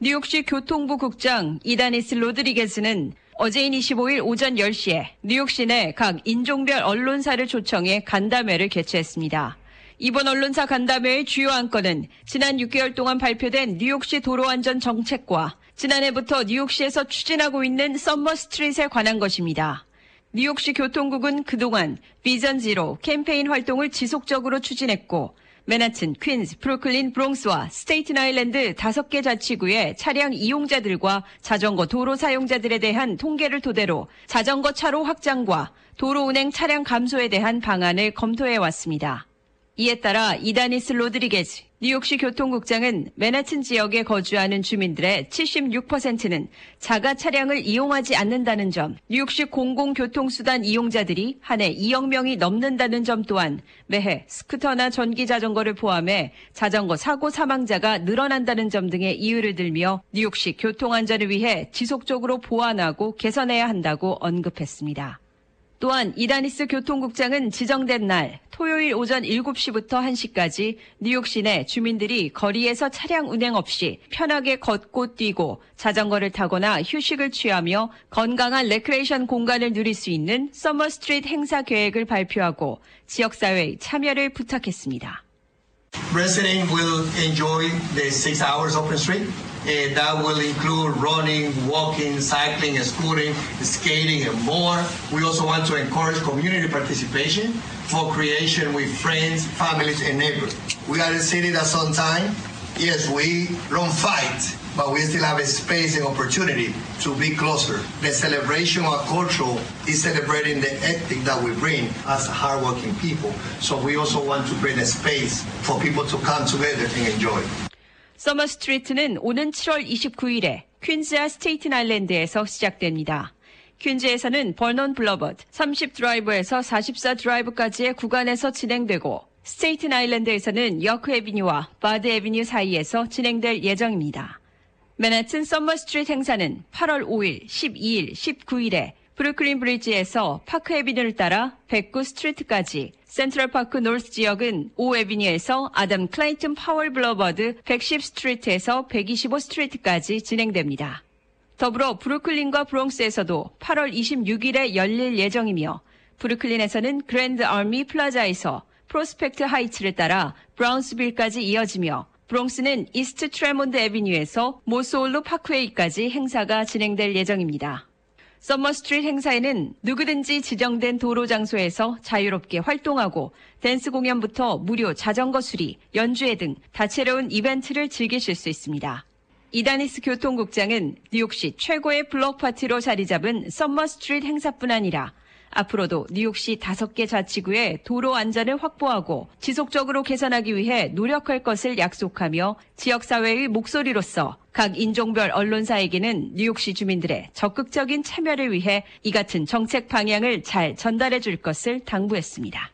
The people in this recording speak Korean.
뉴욕시 교통부 국장 이다니스 로드리게스는 어제인 25일 오전 10시에 뉴욕 시내 각 인종별 언론사를 초청해 간담회를 개최했습니다. 이번 언론사 간담회의 주요 안건은 지난 6개월 동안 발표된 뉴욕시 도로안전 정책과 지난해부터 뉴욕시에서 추진하고 있는 Summer Street에 관한 것입니다. 뉴욕시 교통국은 그동안 Vision Zero 캠페인 활동을 지속적으로 추진했고 맨하튼, 퀸즈, 브루클린, 브롱스와 스테이튼 아일랜드 5개 자치구의 차량 이용자들과 자전거 도로 사용자들에 대한 통계를 토대로 자전거 차로 확장과 도로 운행 차량 감소에 대한 방안을 검토해 왔습니다. 이에 따라 이다니스 로드리게즈 뉴욕시 교통국장은 맨하튼 지역에 거주하는 주민들의 76%는 자가 차량을 이용하지 않는다는 점, 뉴욕시 공공교통수단 이용자들이 한 해 2억 명이 넘는다는 점 또한 매해 스쿠터나 전기 자전거를 포함해 자전거 사고 사망자가 늘어난다는 점 등의 이유를 들며 뉴욕시 교통안전을 위해 지속적으로 보완하고 개선해야 한다고 언급했습니다. 또한 이다니스 교통국장은 지정된 날 토요일 오전 7시부터 1시까지 뉴욕 시내 주민들이 거리에서 차량 운행 없이 편하게 걷고 뛰고 자전거를 타거나 휴식을 취하며 건강한 레크레이션 공간을 누릴 수 있는 Summer Street 행사 계획을 발표하고 지역사회의 참여를 부탁했습니다. Residents will enjoy the six hours open street. Uh, that will include running, walking, cycling, scooting, skating, and more. We also want to encourage community participation for creation with friends, families, and neighbors. We are a city that's on time. Yes, we don't fight, but we still have a space and opportunity to be closer. The celebration of culture is celebrating the ethic that we bring as hardworking people. So we also want to create a space for people to come together and enjoy. Summer Street는 오는 7월 29일에 퀸즈와 스테이튼 아일랜드에서 시작됩니다. 퀸즈에서는 Vernon Boulevard 30 Drive에서 44 Drive까지의 구간에서 진행되고 스테이튼 아일랜드에서는 York Avenue와 Bard Avenue 사이에서 진행될 예정입니다. 맨하튼 Summer Street 행사는 8월 5일, 12일, 19일에 Brooklyn Bridge에서 Park Avenue를 따라 백구 Street까지 Central Park North 지역은 5 Avenue에서 Adam Clayton Powell Boulevard 110 Street에서 125 Street까지 진행됩니다. 더불어 브루클린과 브롱스에서도 8월 26일에 열릴 예정이며 브루클린에서는 Grand Army Plaza에서 Prospect Heights를 따라 브라운스빌까지 이어지며 브롱스는 East Tremont Avenue에서 Mosholu Parkway까지 행사가 진행될 예정입니다. Summer Street 행사에는 누구든지 지정된 도로 장소에서 자유롭게 활동하고 댄스 공연부터 무료 자전거 수리, 연주회 등 다채로운 이벤트를 즐기실 수 있습니다. 이다니스 교통국장은 뉴욕시 최고의 블록 파티로 자리 잡은 Summer Street 행사뿐 아니라 앞으로도 뉴욕시 다섯 개 자치구의 도로 안전을 확보하고 지속적으로 개선하기 위해 노력할 것을 약속하며 지역사회의 목소리로서 각 인종별 언론사에게는 뉴욕시 주민들의 적극적인 참여를 위해 이 같은 정책 방향을 잘 전달해 줄 것을 당부했습니다.